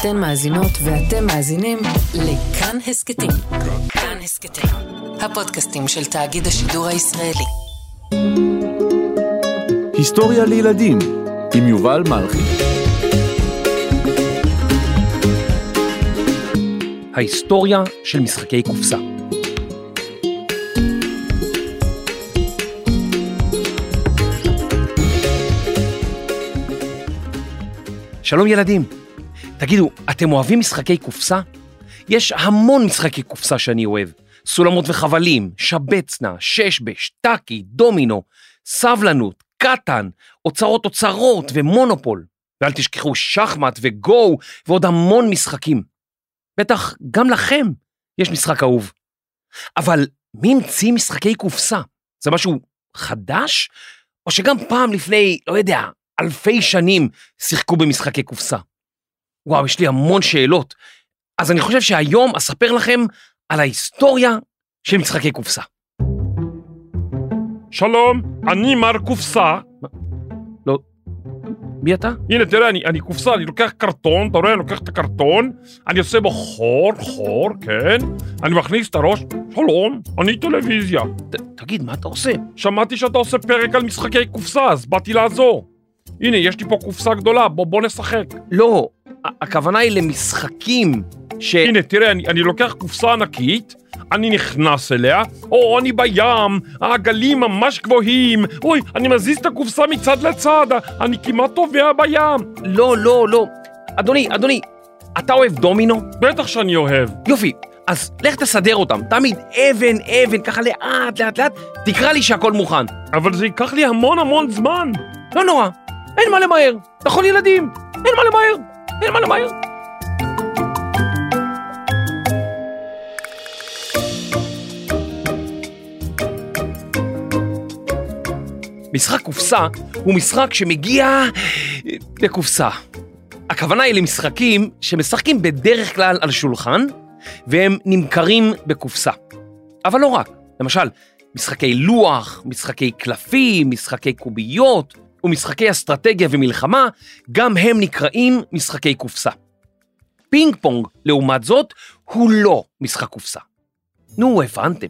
אתן מאזינות ואתם מאזינים לכאן הסכתים. כאן הסכתים, הפודקאסטים של תאגיד השידור הישראלי. היסטוריה לילדים עם יובל מלכי. ההיסטוריה של משחקי קופסה. שלום ילדים, תגידו, אתם אוהבים משחקי קופסה? יש המון משחקי קופסה שאני אוהב. סולמות וחבלים, שבצנה, ששבש, טאקי, דומינו, סבלנות, קטן, אוצרות אוצרות ומונופול. ואל תשכחו שחמט וגו ועוד המון משחקים. בטח גם לכם יש משחק אהוב. אבל מי המציא משחקי קופסה? זה משהו חדש? או שגם פעם לפני, לא יודע, אלפי שנים שיחקו במשחקי קופסה? וואו, יש לי המון שאלות. אז אני חושב שהיום אספר לכם על ההיסטוריה של משחקי קופסה. שלום, אני מר קופסה. לא... מי אתה? הנה, תראה, אני, אני קופסה, אני לוקח קרטון, אתה רואה, אני לוקח את הקרטון, אני עושה בו חור, חור, כן? אני מכניס את הראש, שלום, אני טלוויזיה. ת, תגיד, מה אתה עושה? שמעתי שאתה עושה פרק על משחקי קופסה, אז באתי לעזור. הנה, יש לי פה קופסה גדולה, בוא, בוא נשחק. לא, הכוונה היא למשחקים ש... הנה, תראה, אני, אני לוקח קופסה ענקית, אני נכנס אליה, או אני בים, הגלים ממש גבוהים, אוי, אני מזיז את הקופסה מצד לצד, אני כמעט טובע בים. לא, לא, לא. אדוני, אדוני, אתה אוהב דומינו? בטח שאני אוהב. יופי, אז לך תסדר אותם. תמיד אבן, אבן, ככה לאט, לאט, לאט, תקרא לי שהכל מוכן. אבל זה ייקח לי המון המון זמן. לא נורא, אין מה למהר. נכון ילדים? אין מה למהר, אין מה למהר. משחק קופסה הוא משחק שמגיע לקופסה. הכוונה היא למשחקים שמשחקים בדרך כלל על שולחן והם נמכרים בקופסה. אבל לא רק, למשל, משחקי לוח, משחקי קלפים, משחקי קוביות ומשחקי אסטרטגיה ומלחמה, גם הם נקראים משחקי קופסה. פינג פונג, לעומת זאת, הוא לא משחק קופסה. נו, הבנתם.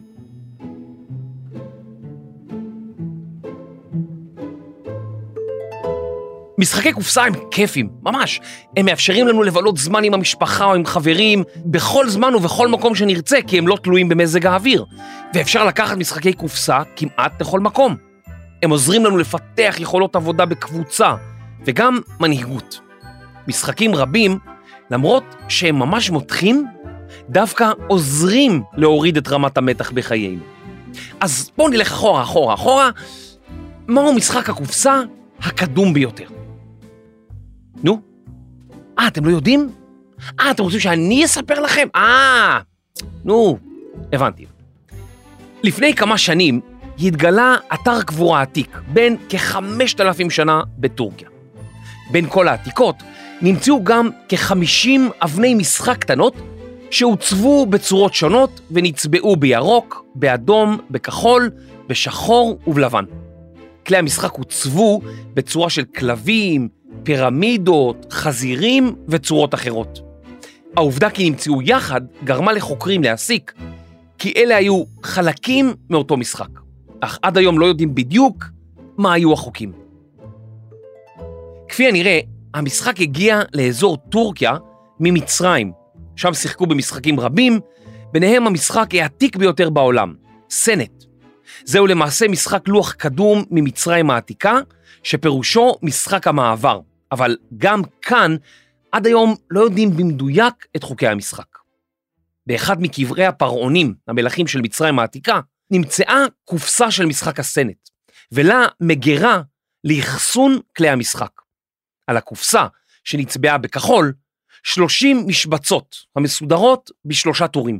משחקי קופסה הם כיפים, ממש. הם מאפשרים לנו לבלות זמן עם המשפחה או עם חברים, בכל זמן ובכל מקום שנרצה, כי הם לא תלויים במזג האוויר. ואפשר לקחת משחקי קופסה כמעט לכל מקום. הם עוזרים לנו לפתח יכולות עבודה בקבוצה, וגם מנהיגות. משחקים רבים, למרות שהם ממש מותחים, דווקא עוזרים להוריד את רמת המתח בחיינו. אז בואו נלך אחורה, אחורה, אחורה. מהו משחק הקופסה הקדום ביותר? נו? אה, אתם לא יודעים? אה, אתם רוצים שאני אספר לכם? אה, נו, הבנתי. לפני כמה שנים התגלה אתר קבורה עתיק בן כ-5,000 שנה בטורקיה. בין כל העתיקות נמצאו גם כ-50 אבני משחק קטנות שהוצבו בצורות שונות ונצבעו בירוק, באדום, בכחול, בשחור ובלבן. כלי המשחק הוצבו בצורה של כלבים, פירמידות, חזירים וצורות אחרות. העובדה כי נמצאו יחד גרמה לחוקרים להסיק כי אלה היו חלקים מאותו משחק, אך עד היום לא יודעים בדיוק מה היו החוקים. כפי הנראה, המשחק הגיע לאזור טורקיה ממצרים, שם שיחקו במשחקים רבים, ביניהם המשחק העתיק ביותר בעולם, סנט. זהו למעשה משחק לוח קדום ממצרים העתיקה, שפירושו משחק המעבר, אבל גם כאן עד היום לא יודעים במדויק את חוקי המשחק. באחד מקברי הפרעונים, המלכים של מצרים העתיקה, נמצאה קופסה של משחק הסנט, ולה מגירה לאחסון כלי המשחק. על הקופסה, שנצבעה בכחול, 30 משבצות המסודרות בשלושה טורים.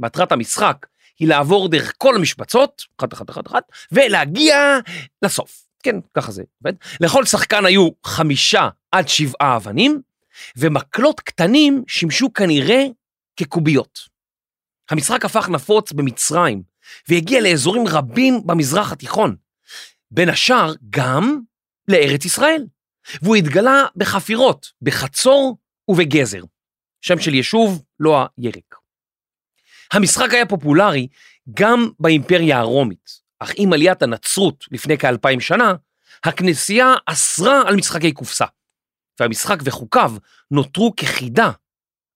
מטרת המשחק היא לעבור דרך כל המשבצות, אחת אחת אחת אחת, ולהגיע לסוף. כן, ככה זה עובד. לכל שחקן היו חמישה עד שבעה אבנים, ומקלות קטנים שימשו כנראה כקוביות. המשחק הפך נפוץ במצרים, והגיע לאזורים רבים במזרח התיכון. בין השאר גם לארץ ישראל. והוא התגלה בחפירות, בחצור ובגזר, שם של יישוב, לא הירק. המשחק היה פופולרי גם באימפריה הרומית, אך עם עליית הנצרות לפני כאלפיים שנה, הכנסייה אסרה על משחקי קופסה, והמשחק וחוקיו נותרו כחידה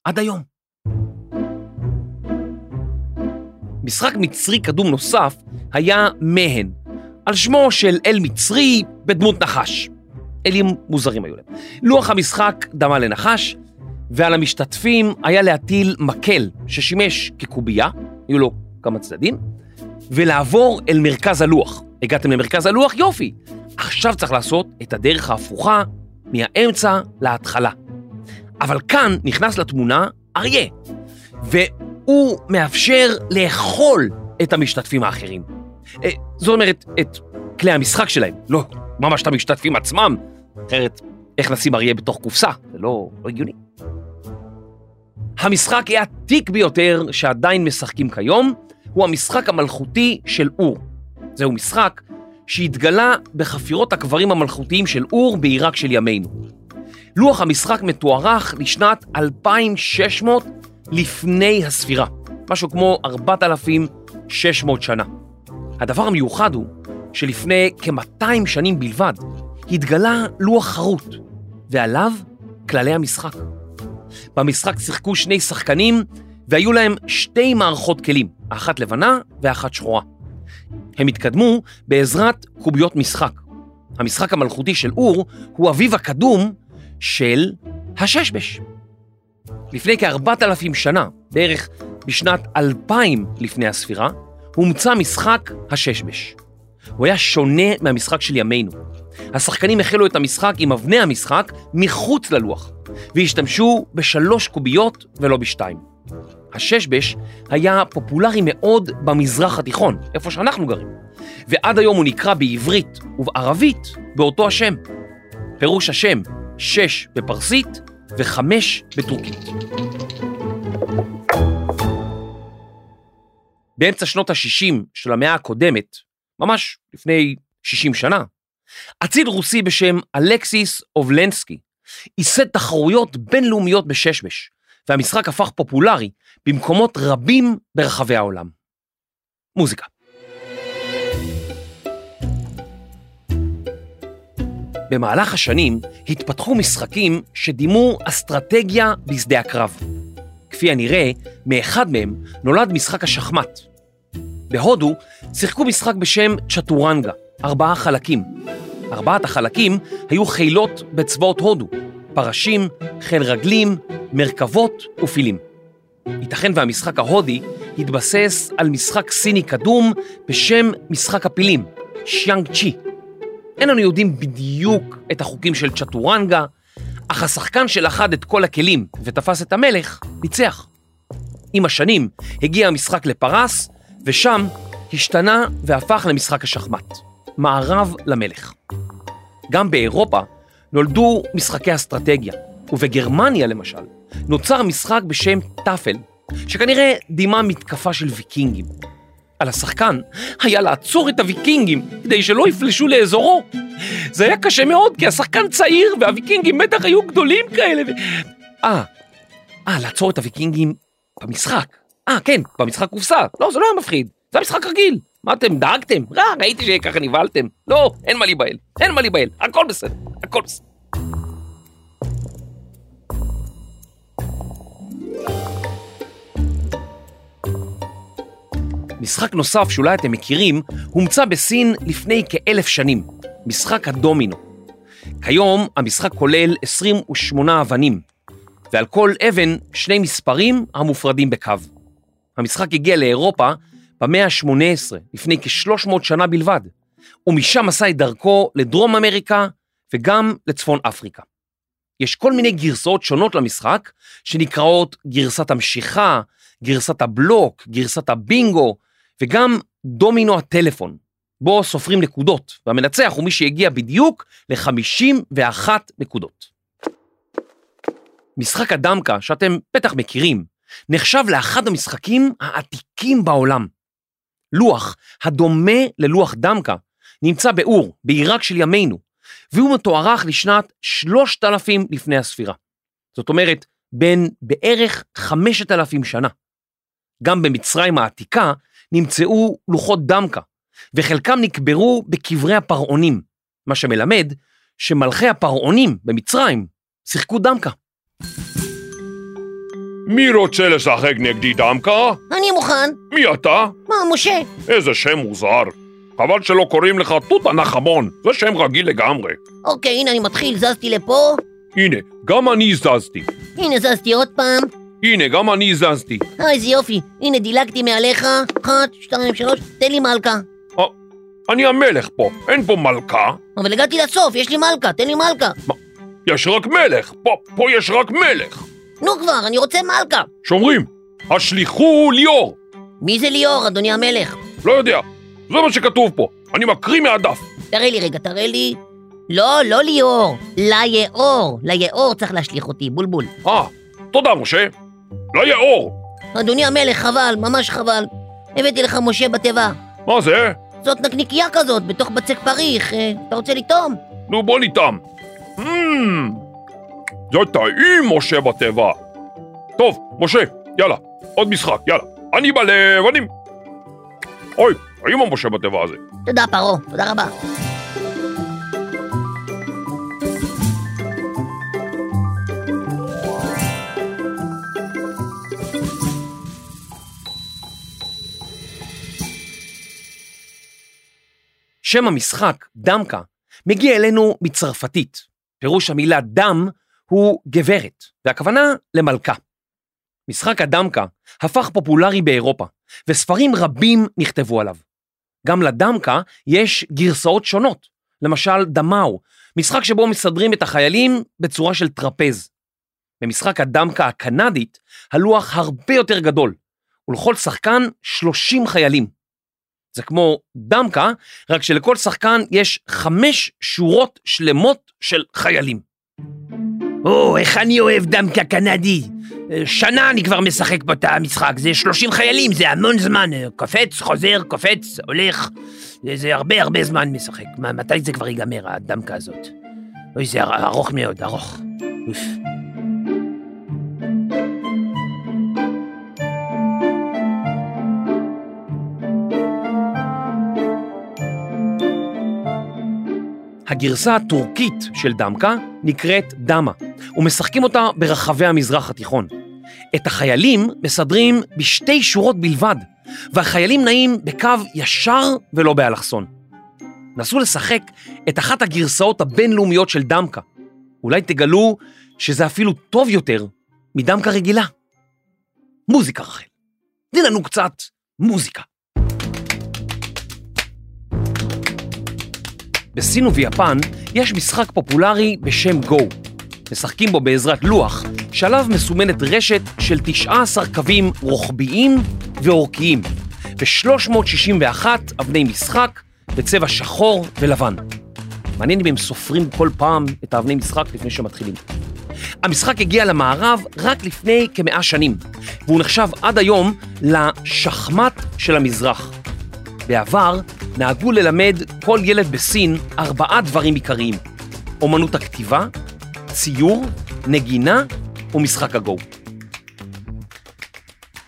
עד היום. משחק מצרי קדום נוסף היה מהן, על שמו של אל מצרי בדמות נחש. אלים מוזרים היו להם. לוח המשחק דמה לנחש, ועל המשתתפים היה להטיל מקל ששימש כקובייה, היו לו כמה צדדים, ולעבור אל מרכז הלוח. הגעתם למרכז הלוח? יופי. עכשיו צריך לעשות את הדרך ההפוכה מהאמצע להתחלה. אבל כאן נכנס לתמונה אריה, והוא מאפשר לאכול את המשתתפים האחרים. אה, זאת אומרת, את כלי המשחק שלהם, לא ממש את המשתתפים עצמם, אחרת איך נשים אריה בתוך קופסה? זה לא, לא הגיוני. המשחק העתיק ביותר שעדיין משחקים כיום, הוא המשחק המלכותי של אור. זהו משחק שהתגלה בחפירות הקברים המלכותיים של אור בעיראק של ימינו. לוח המשחק מתוארך לשנת 2600 לפני הספירה, משהו כמו 4,600 שנה. הדבר המיוחד הוא שלפני כ-200 שנים בלבד התגלה לוח חרוט, ועליו כללי המשחק. במשחק שיחקו שני שחקנים והיו להם שתי מערכות כלים, אחת לבנה ואחת שחורה. הם התקדמו בעזרת קוביות משחק. המשחק המלכותי של אור הוא אביו הקדום של הששבש. לפני כארבעת אלפים שנה, בערך בשנת 2000 לפני הספירה, הומצא משחק הששבש. הוא היה שונה מהמשחק של ימינו. השחקנים החלו את המשחק עם אבני המשחק מחוץ ללוח, והשתמשו בשלוש קוביות ולא בשתיים. הששבש היה פופולרי מאוד במזרח התיכון, איפה שאנחנו גרים, ועד היום הוא נקרא בעברית ובערבית באותו השם. פירוש השם שש בפרסית וחמש בטורקית. באמצע שנות ה-60 של המאה הקודמת, ממש לפני 60 שנה, אציל רוסי בשם אלכסיס אובלנסקי ייסד תחרויות בינלאומיות בששבש, והמשחק הפך פופולרי במקומות רבים ברחבי העולם. מוזיקה. במהלך השנים התפתחו משחקים שדימו אסטרטגיה בשדה הקרב. כפי הנראה, מאחד מהם נולד משחק השחמט. בהודו שיחקו משחק בשם צ'טורנגה, ארבעה חלקים. ארבעת החלקים היו חילות בצבאות הודו, פרשים, חיל רגלים, מרכבות ופילים. ייתכן והמשחק ההודי התבסס על משחק סיני קדום בשם משחק הפילים, שיאנג צ'י. אין לנו יודעים בדיוק את החוקים של צ'טורנגה, אך השחקן שלכד את כל הכלים ותפס את המלך, ניצח. עם השנים הגיע המשחק לפרס, ושם השתנה והפך למשחק השחמט, מערב למלך. גם באירופה נולדו משחקי אסטרטגיה, ובגרמניה למשל נוצר משחק בשם טאפל, שכנראה דימה מתקפה של ויקינגים. על השחקן היה לעצור את הוויקינגים כדי שלא יפלשו לאזורו. זה היה קשה מאוד כי השחקן צעיר והוויקינגים בטח היו גדולים כאלה ו... אה, אה, לעצור את הוויקינגים במשחק. אה, כן, במשחק קופסה. לא, זה לא היה מפחיד, זה היה משחק רגיל. מה אתם דאגתם? רע, ראיתי שככה נבהלתם. לא, אין מה להיבהל, אין מה להיבהל, הכל בסדר, הכל בסדר. משחק נוסף שאולי אתם מכירים, הומצא בסין לפני כאלף שנים, משחק הדומינו. כיום המשחק כולל 28 אבנים, ועל כל אבן שני מספרים המופרדים בקו. המשחק הגיע לאירופה במאה ה-18, לפני כ-300 שנה בלבד, ומשם עשה את דרכו לדרום אמריקה וגם לצפון אפריקה. יש כל מיני גרסאות שונות למשחק, שנקראות גרסת המשיכה, גרסת הבלוק, גרסת הבינגו, וגם דומינו הטלפון, בו סופרים נקודות, והמנצח הוא מי שהגיע בדיוק ל-51 נקודות. משחק הדמקה, שאתם בטח מכירים, נחשב לאחד המשחקים העתיקים בעולם. לוח הדומה ללוח דמקה נמצא באור, בעיראק של ימינו, והוא מתוארך לשנת 3000 לפני הספירה. זאת אומרת, בין בערך 5,000 שנה. גם במצרים העתיקה נמצאו לוחות דמקה, וחלקם נקברו בקברי הפרעונים, מה שמלמד שמלכי הפרעונים במצרים שיחקו דמקה. מי רוצה לשחק נגדי דמקה? אני מוכן. מי אתה? מה, משה? איזה שם מוזר. חבל שלא קוראים לך תות הנחמון, זה שם רגיל לגמרי. אוקיי, הנה אני מתחיל, זזתי לפה. הנה, גם אני זזתי. הנה זזתי עוד פעם. הנה, גם אני זזתי. אה, איזה יופי. הנה דילגתי מעליך. אחת, שתיים, שלוש, תן לי מלכה. אה, אני המלך פה, אין פה מלכה. אבל הגעתי לסוף, יש לי מלכה, תן לי מלכה. יש רק מלך, פה, פה יש רק מלך. נו כבר, אני רוצה מלכה. שומרים, השליחו ליאור. מי זה ליאור, אדוני המלך? לא יודע, זה מה שכתוב פה. אני מקריא מהדף. תראה לי רגע, תראה לי. לא, לא ליאור, ליאור. ליאור צריך להשליך אותי, בולבול. אה, תודה, משה. ליאור. אדוני המלך, חבל, ממש חבל. הבאתי לך משה בתיבה. מה זה? זאת נקניקייה כזאת, בתוך בצק פריך. אה, אתה רוצה לטעום? נו, בוא ניתם. Mm, זה טעים, משה בתיבה. טוב, משה, יאללה, עוד משחק, יאללה. אני בלב, אני... אוי, טעים המשה בתיבה הזה. תודה, פרעה, תודה רבה. שם המשחק, דמקה, מגיע אלינו מצרפתית. פירוש המילה דם הוא גברת, והכוונה למלכה. משחק הדמקה הפך פופולרי באירופה, וספרים רבים נכתבו עליו. גם לדמקה יש גרסאות שונות, למשל דמאו, משחק שבו מסדרים את החיילים בצורה של טרפז. במשחק הדמקה הקנדית, הלוח הרבה יותר גדול, ולכל שחקן 30 חיילים. זה כמו דמקה, רק שלכל שחקן יש חמש שורות שלמות של חיילים. או, איך אני אוהב דמקה קנדי. שנה אני כבר משחק את המשחק, זה 30 חיילים, זה המון זמן. קופץ, חוזר, קופץ, הולך. זה, זה הרבה הרבה זמן משחק. מתי זה כבר ייגמר, הדמקה הזאת? אוי, זה ארוך מאוד, ארוך. אוף. הגרסה הטורקית של דמקה נקראת דמה, ומשחקים אותה ברחבי המזרח התיכון. את החיילים מסדרים בשתי שורות בלבד, והחיילים נעים בקו ישר ולא באלכסון. נסו לשחק את אחת הגרסאות הבינלאומיות של דמקה. אולי תגלו שזה אפילו טוב יותר מדמקה רגילה. מוזיקה, רחל. תני לנו קצת מוזיקה. בסין וביפן יש משחק פופולרי בשם גו. משחקים בו בעזרת לוח, שעליו מסומנת רשת של 19 קווים רוחביים ואורכיים, ו-361 אבני משחק בצבע שחור ולבן. מעניין אם הם סופרים כל פעם את האבני משחק לפני שמתחילים. המשחק הגיע למערב רק לפני כמאה שנים, והוא נחשב עד היום לשחמט של המזרח. בעבר נהגו ללמד כל ילד בסין ארבעה דברים עיקריים: אומנות הכתיבה, ציור, נגינה ומשחק הגו.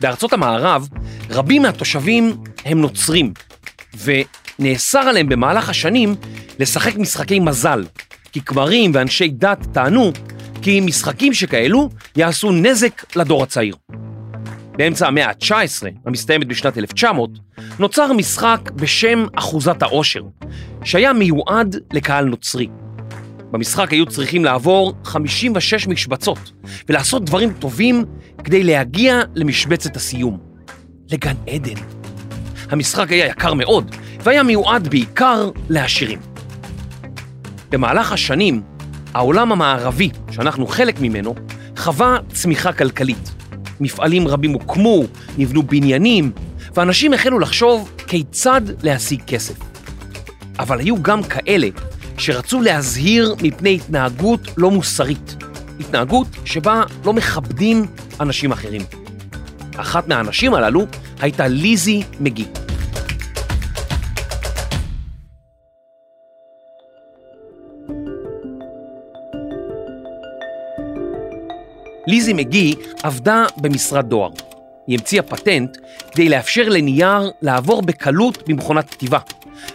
בארצות המערב, רבים מהתושבים הם נוצרים, ונאסר עליהם במהלך השנים לשחק משחקי מזל, כי כמרים ואנשי דת טענו כי משחקים שכאלו יעשו נזק לדור הצעיר. באמצע המאה ה-19, המסתיימת בשנת 1900, נוצר משחק בשם אחוזת העושר, שהיה מיועד לקהל נוצרי. במשחק היו צריכים לעבור 56 משבצות ולעשות דברים טובים כדי להגיע למשבצת הסיום, לגן עדן. המשחק היה יקר מאוד והיה מיועד בעיקר לעשירים. במהלך השנים, העולם המערבי, שאנחנו חלק ממנו, חווה צמיחה כלכלית. מפעלים רבים הוקמו, נבנו בניינים, ואנשים החלו לחשוב כיצד להשיג כסף. אבל היו גם כאלה שרצו להזהיר מפני התנהגות לא מוסרית, התנהגות שבה לא מכבדים אנשים אחרים. אחת מהאנשים הללו הייתה ליזי מגי. ליזי מגי עבדה במשרד דואר. היא המציאה פטנט כדי לאפשר לנייר לעבור בקלות במכונת כתיבה,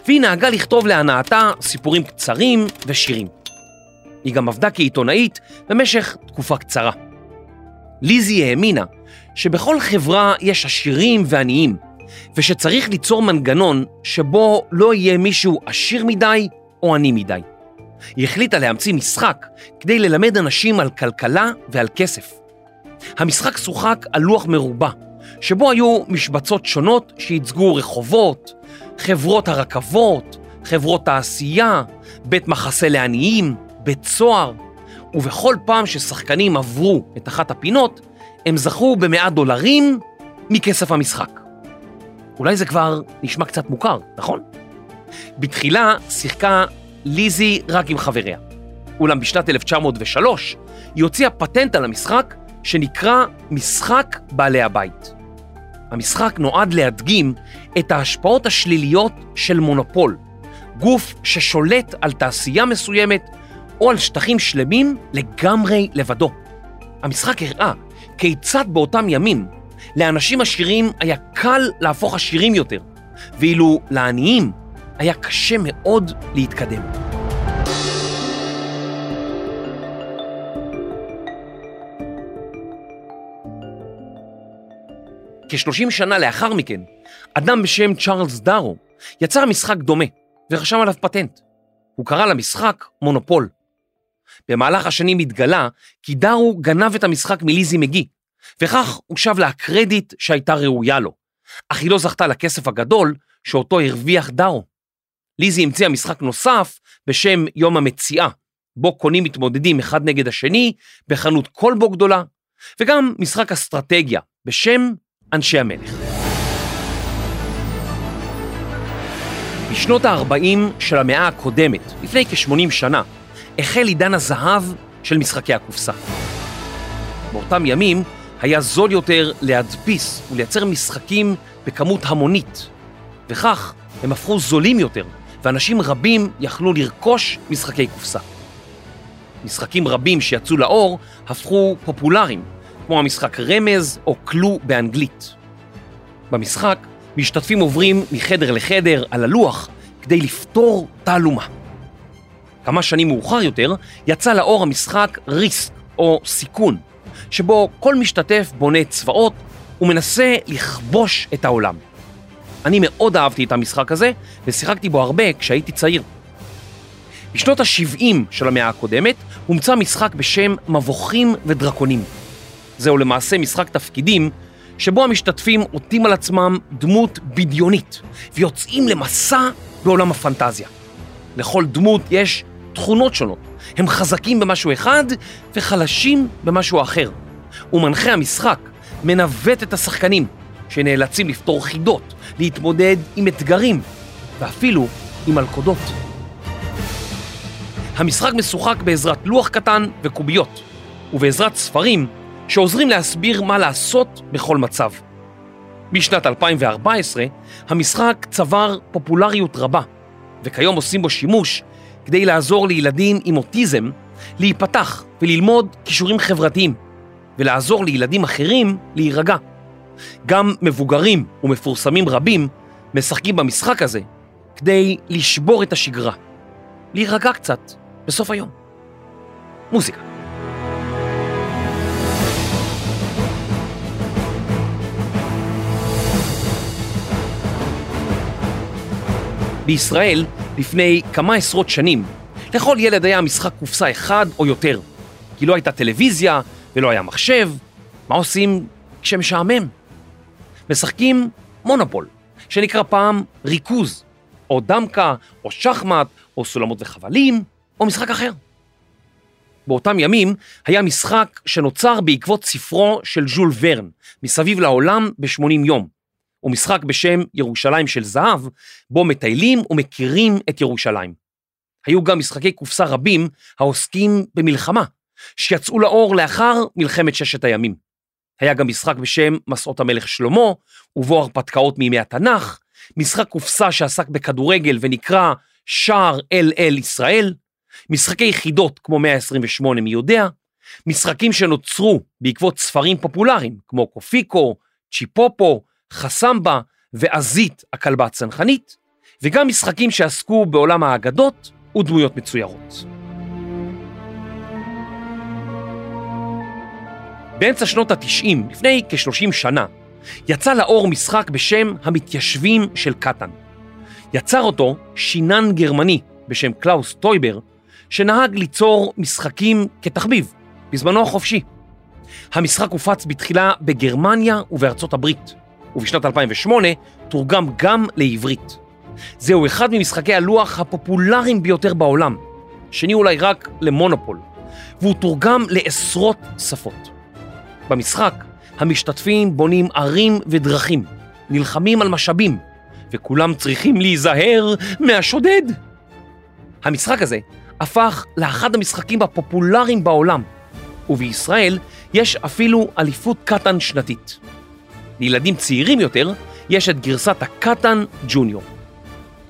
והיא נהגה לכתוב להנאתה סיפורים קצרים ושירים. היא גם עבדה כעיתונאית במשך תקופה קצרה. ליזי האמינה שבכל חברה יש עשירים ועניים, ושצריך ליצור מנגנון שבו לא יהיה מישהו עשיר מדי או עני מדי. היא החליטה להמציא משחק כדי ללמד אנשים על כלכלה ועל כסף. המשחק שוחק על לוח מרובע, שבו היו משבצות שונות שייצגו רחובות, חברות הרכבות, חברות תעשייה, בית מחסה לעניים, בית סוהר, ובכל פעם ששחקנים עברו את אחת הפינות, הם זכו במאה דולרים מכסף המשחק. אולי זה כבר נשמע קצת מוכר, נכון? בתחילה שיחקה ליזי רק עם חבריה. אולם בשנת 1903 היא הוציאה פטנט על המשחק שנקרא משחק בעלי הבית. המשחק נועד להדגים את ההשפעות השליליות של מונופול, גוף ששולט על תעשייה מסוימת או על שטחים שלמים לגמרי לבדו. המשחק הראה כיצד באותם ימים לאנשים עשירים היה קל להפוך עשירים יותר, ואילו לעניים היה קשה מאוד להתקדם. כ-30 שנה לאחר מכן, אדם בשם צ'ארלס דארו יצר משחק דומה ורשם עליו פטנט. הוא קרא למשחק מונופול. במהלך השנים התגלה כי דארו גנב את המשחק מליזי מגי, וכך הושב לה הקרדיט שהייתה ראויה לו, אך היא לא זכתה לכסף הגדול שאותו הרוויח דארו. ליזי המציאה משחק נוסף בשם יום המציאה, בו קונים מתמודדים אחד נגד השני בחנות כלבו גדולה, וגם משחק אסטרטגיה בשם אנשי המלך. בשנות ה-40 של המאה הקודמת, לפני כ-80 שנה, החל עידן הזהב של משחקי הקופסה. באותם ימים היה זול יותר להדפיס ולייצר משחקים בכמות המונית, וכך הם הפכו זולים יותר, ואנשים רבים יכלו לרכוש משחקי קופסה. משחקים רבים שיצאו לאור הפכו פופולריים, כמו המשחק רמז או קלו באנגלית. במשחק משתתפים עוברים מחדר לחדר על הלוח כדי לפתור תעלומה. כמה שנים מאוחר יותר יצא לאור המשחק ריסק או סיכון, שבו כל משתתף בונה צבאות ומנסה לכבוש את העולם. אני מאוד אהבתי את המשחק הזה ושיחקתי בו הרבה כשהייתי צעיר. בשנות ה-70 של המאה הקודמת הומצא משחק בשם מבוכים ודרקונים. זהו למעשה משחק תפקידים שבו המשתתפים עוטים על עצמם דמות בדיונית ויוצאים למסע בעולם הפנטזיה. לכל דמות יש תכונות שונות, הם חזקים במשהו אחד וחלשים במשהו אחר. ומנחה המשחק מנווט את השחקנים שנאלצים לפתור חידות, להתמודד עם אתגרים ואפילו עם מלכודות. המשחק משוחק בעזרת לוח קטן וקוביות ובעזרת ספרים שעוזרים להסביר מה לעשות בכל מצב. בשנת 2014 המשחק צבר פופולריות רבה, וכיום עושים בו שימוש כדי לעזור לילדים עם אוטיזם להיפתח וללמוד כישורים חברתיים, ולעזור לילדים אחרים להירגע. גם מבוגרים ומפורסמים רבים משחקים במשחק הזה כדי לשבור את השגרה, להירגע קצת בסוף היום. מוזיקה. בישראל, לפני כמה עשרות שנים, לכל ילד היה משחק קופסה אחד או יותר, כי לא הייתה טלוויזיה ולא היה מחשב. מה עושים כשמשעמם? משחקים מונופול, שנקרא פעם ריכוז, או דמקה, או שחמט, או סולמות וחבלים, או משחק אחר. באותם ימים היה משחק שנוצר בעקבות ספרו של ז'ול ורן, מסביב לעולם ב-80 יום, הוא משחק בשם ירושלים של זהב, בו מטיילים ומכירים את ירושלים. היו גם משחקי קופסה רבים העוסקים במלחמה, שיצאו לאור לאחר מלחמת ששת הימים. היה גם משחק בשם מסעות המלך שלמה, ובו הרפתקאות מימי התנ"ך, משחק קופסה שעסק בכדורגל ונקרא שער אל אל ישראל, משחקי יחידות כמו 128 מי יודע, משחקים שנוצרו בעקבות ספרים פופולריים, כמו קופיקו, צ'יפופו, חסמבה ועזית הכלבה הצנחנית, וגם משחקים שעסקו בעולם האגדות ודמויות מצוירות. באמצע שנות ה-90, לפני כ-30 שנה, יצא לאור משחק בשם המתיישבים של קטן. יצר אותו שיניים גרמני בשם קלאוס טויבר, שנהג ליצור משחקים כתחביב, בזמנו החופשי. המשחק הופץ בתחילה בגרמניה ובארצות הברית, ובשנת 2008 תורגם גם לעברית. זהו אחד ממשחקי הלוח הפופולריים ביותר בעולם, שני אולי רק למונופול, והוא תורגם לעשרות שפות. במשחק המשתתפים בונים ערים ודרכים, נלחמים על משאבים, וכולם צריכים להיזהר מהשודד. המשחק הזה הפך לאחד המשחקים הפופולריים בעולם, ובישראל יש אפילו אליפות קטן שנתית. לילדים צעירים יותר יש את גרסת הקטן ג'וניור.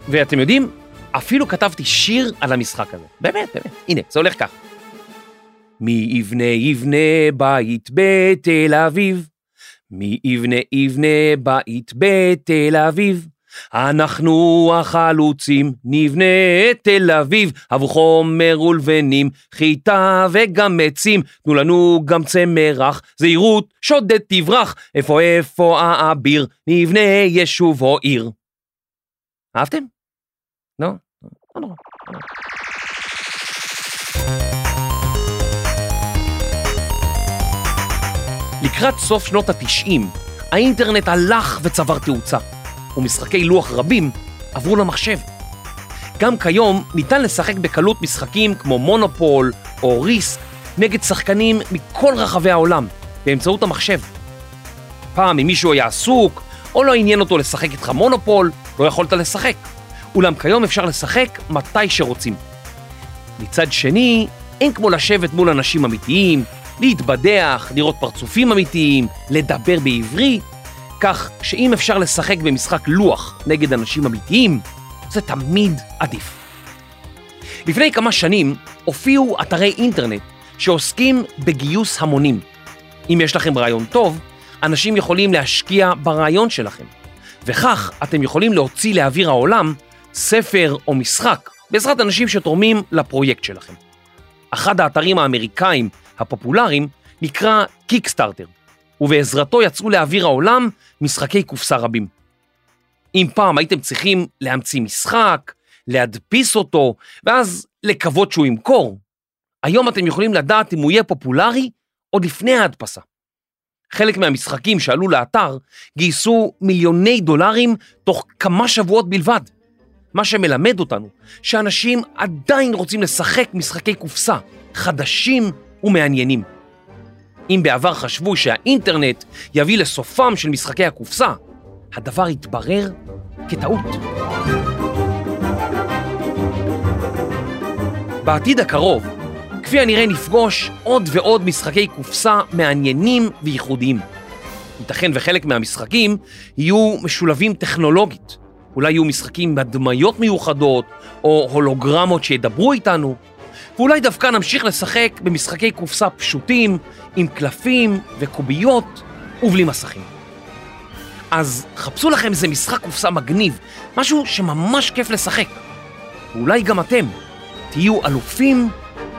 ואתם יודעים, אפילו כתבתי שיר על המשחק הזה. באמת, באמת. הנה, זה הולך כך. מי יבנה יבנה בית בתל אביב? מי יבנה יבנה בית בתל אביב? אנחנו החלוצים, נבנה את תל אביב, עבור חומר ולבנים, חיטה וגם עצים, תנו לנו גם צמח, זהירות, שודד תברח, איפה איפה האביר, נבנה יישוב או עיר. אהבתם? לא? לא נורא. לקראת סוף שנות התשעים, האינטרנט הלך וצבר תאוצה, ומשחקי לוח רבים עברו למחשב. גם כיום ניתן לשחק בקלות משחקים כמו מונופול או ריסק נגד שחקנים מכל רחבי העולם באמצעות המחשב. פעם אם מישהו היה עסוק או לא עניין אותו לשחק איתך מונופול, לא יכולת לשחק. אולם כיום אפשר לשחק מתי שרוצים. מצד שני, אין כמו לשבת מול אנשים אמיתיים, להתבדח, לראות פרצופים אמיתיים, לדבר בעברית, כך שאם אפשר לשחק במשחק לוח נגד אנשים אמיתיים, זה תמיד עדיף. לפני כמה שנים הופיעו אתרי אינטרנט שעוסקים בגיוס המונים. אם יש לכם רעיון טוב, אנשים יכולים להשקיע ברעיון שלכם, וכך אתם יכולים להוציא לאוויר העולם ספר או משחק בעזרת אנשים שתורמים לפרויקט שלכם. אחד האתרים האמריקאים הפופולריים נקרא קיקסטארטר, ובעזרתו יצאו לאוויר העולם משחקי קופסה רבים. אם פעם הייתם צריכים להמציא משחק, להדפיס אותו, ואז לקוות שהוא ימכור, היום אתם יכולים לדעת אם הוא יהיה פופולרי עוד לפני ההדפסה. חלק מהמשחקים שעלו לאתר גייסו מיליוני דולרים תוך כמה שבועות בלבד. מה שמלמד אותנו שאנשים עדיין רוצים לשחק משחקי קופסה חדשים ומעניינים. אם בעבר חשבו שהאינטרנט יביא לסופם של משחקי הקופסה, הדבר התברר כטעות. בעתיד הקרוב, כפי הנראה נפגוש עוד ועוד משחקי קופסה מעניינים וייחודיים. ייתכן וחלק מהמשחקים יהיו משולבים טכנולוגית. אולי יהיו משחקים עם הדמיות מיוחדות, או הולוגרמות שידברו איתנו, ואולי דווקא נמשיך לשחק במשחקי קופסה פשוטים, עם קלפים וקוביות ובלי מסכים. אז חפשו לכם איזה משחק קופסה מגניב, משהו שממש כיף לשחק. ואולי גם אתם תהיו אלופים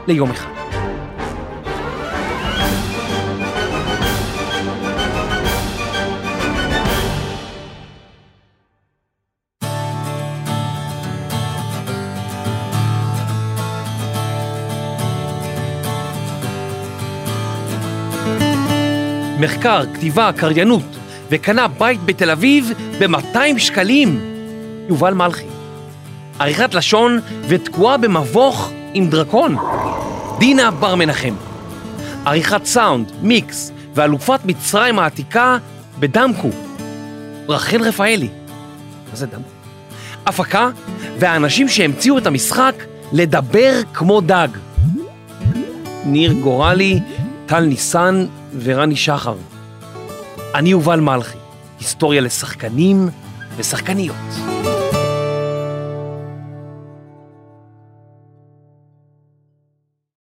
ליום אחד. מחקר, כתיבה, קריינות, וקנה בית בתל אביב ב-200 שקלים. יובל מלכי. עריכת לשון ותקועה במבוך עם דרקון. דינה בר מנחם. עריכת סאונד, מיקס ואלופת מצרים העתיקה בדמקו. רחל רפאלי. מה זה דמקו? הפקה והאנשים שהמציאו את המשחק לדבר כמו דג. ניר גורלי, טל ניסן ורני שחר. אני יובל מלכי, היסטוריה לשחקנים ושחקניות.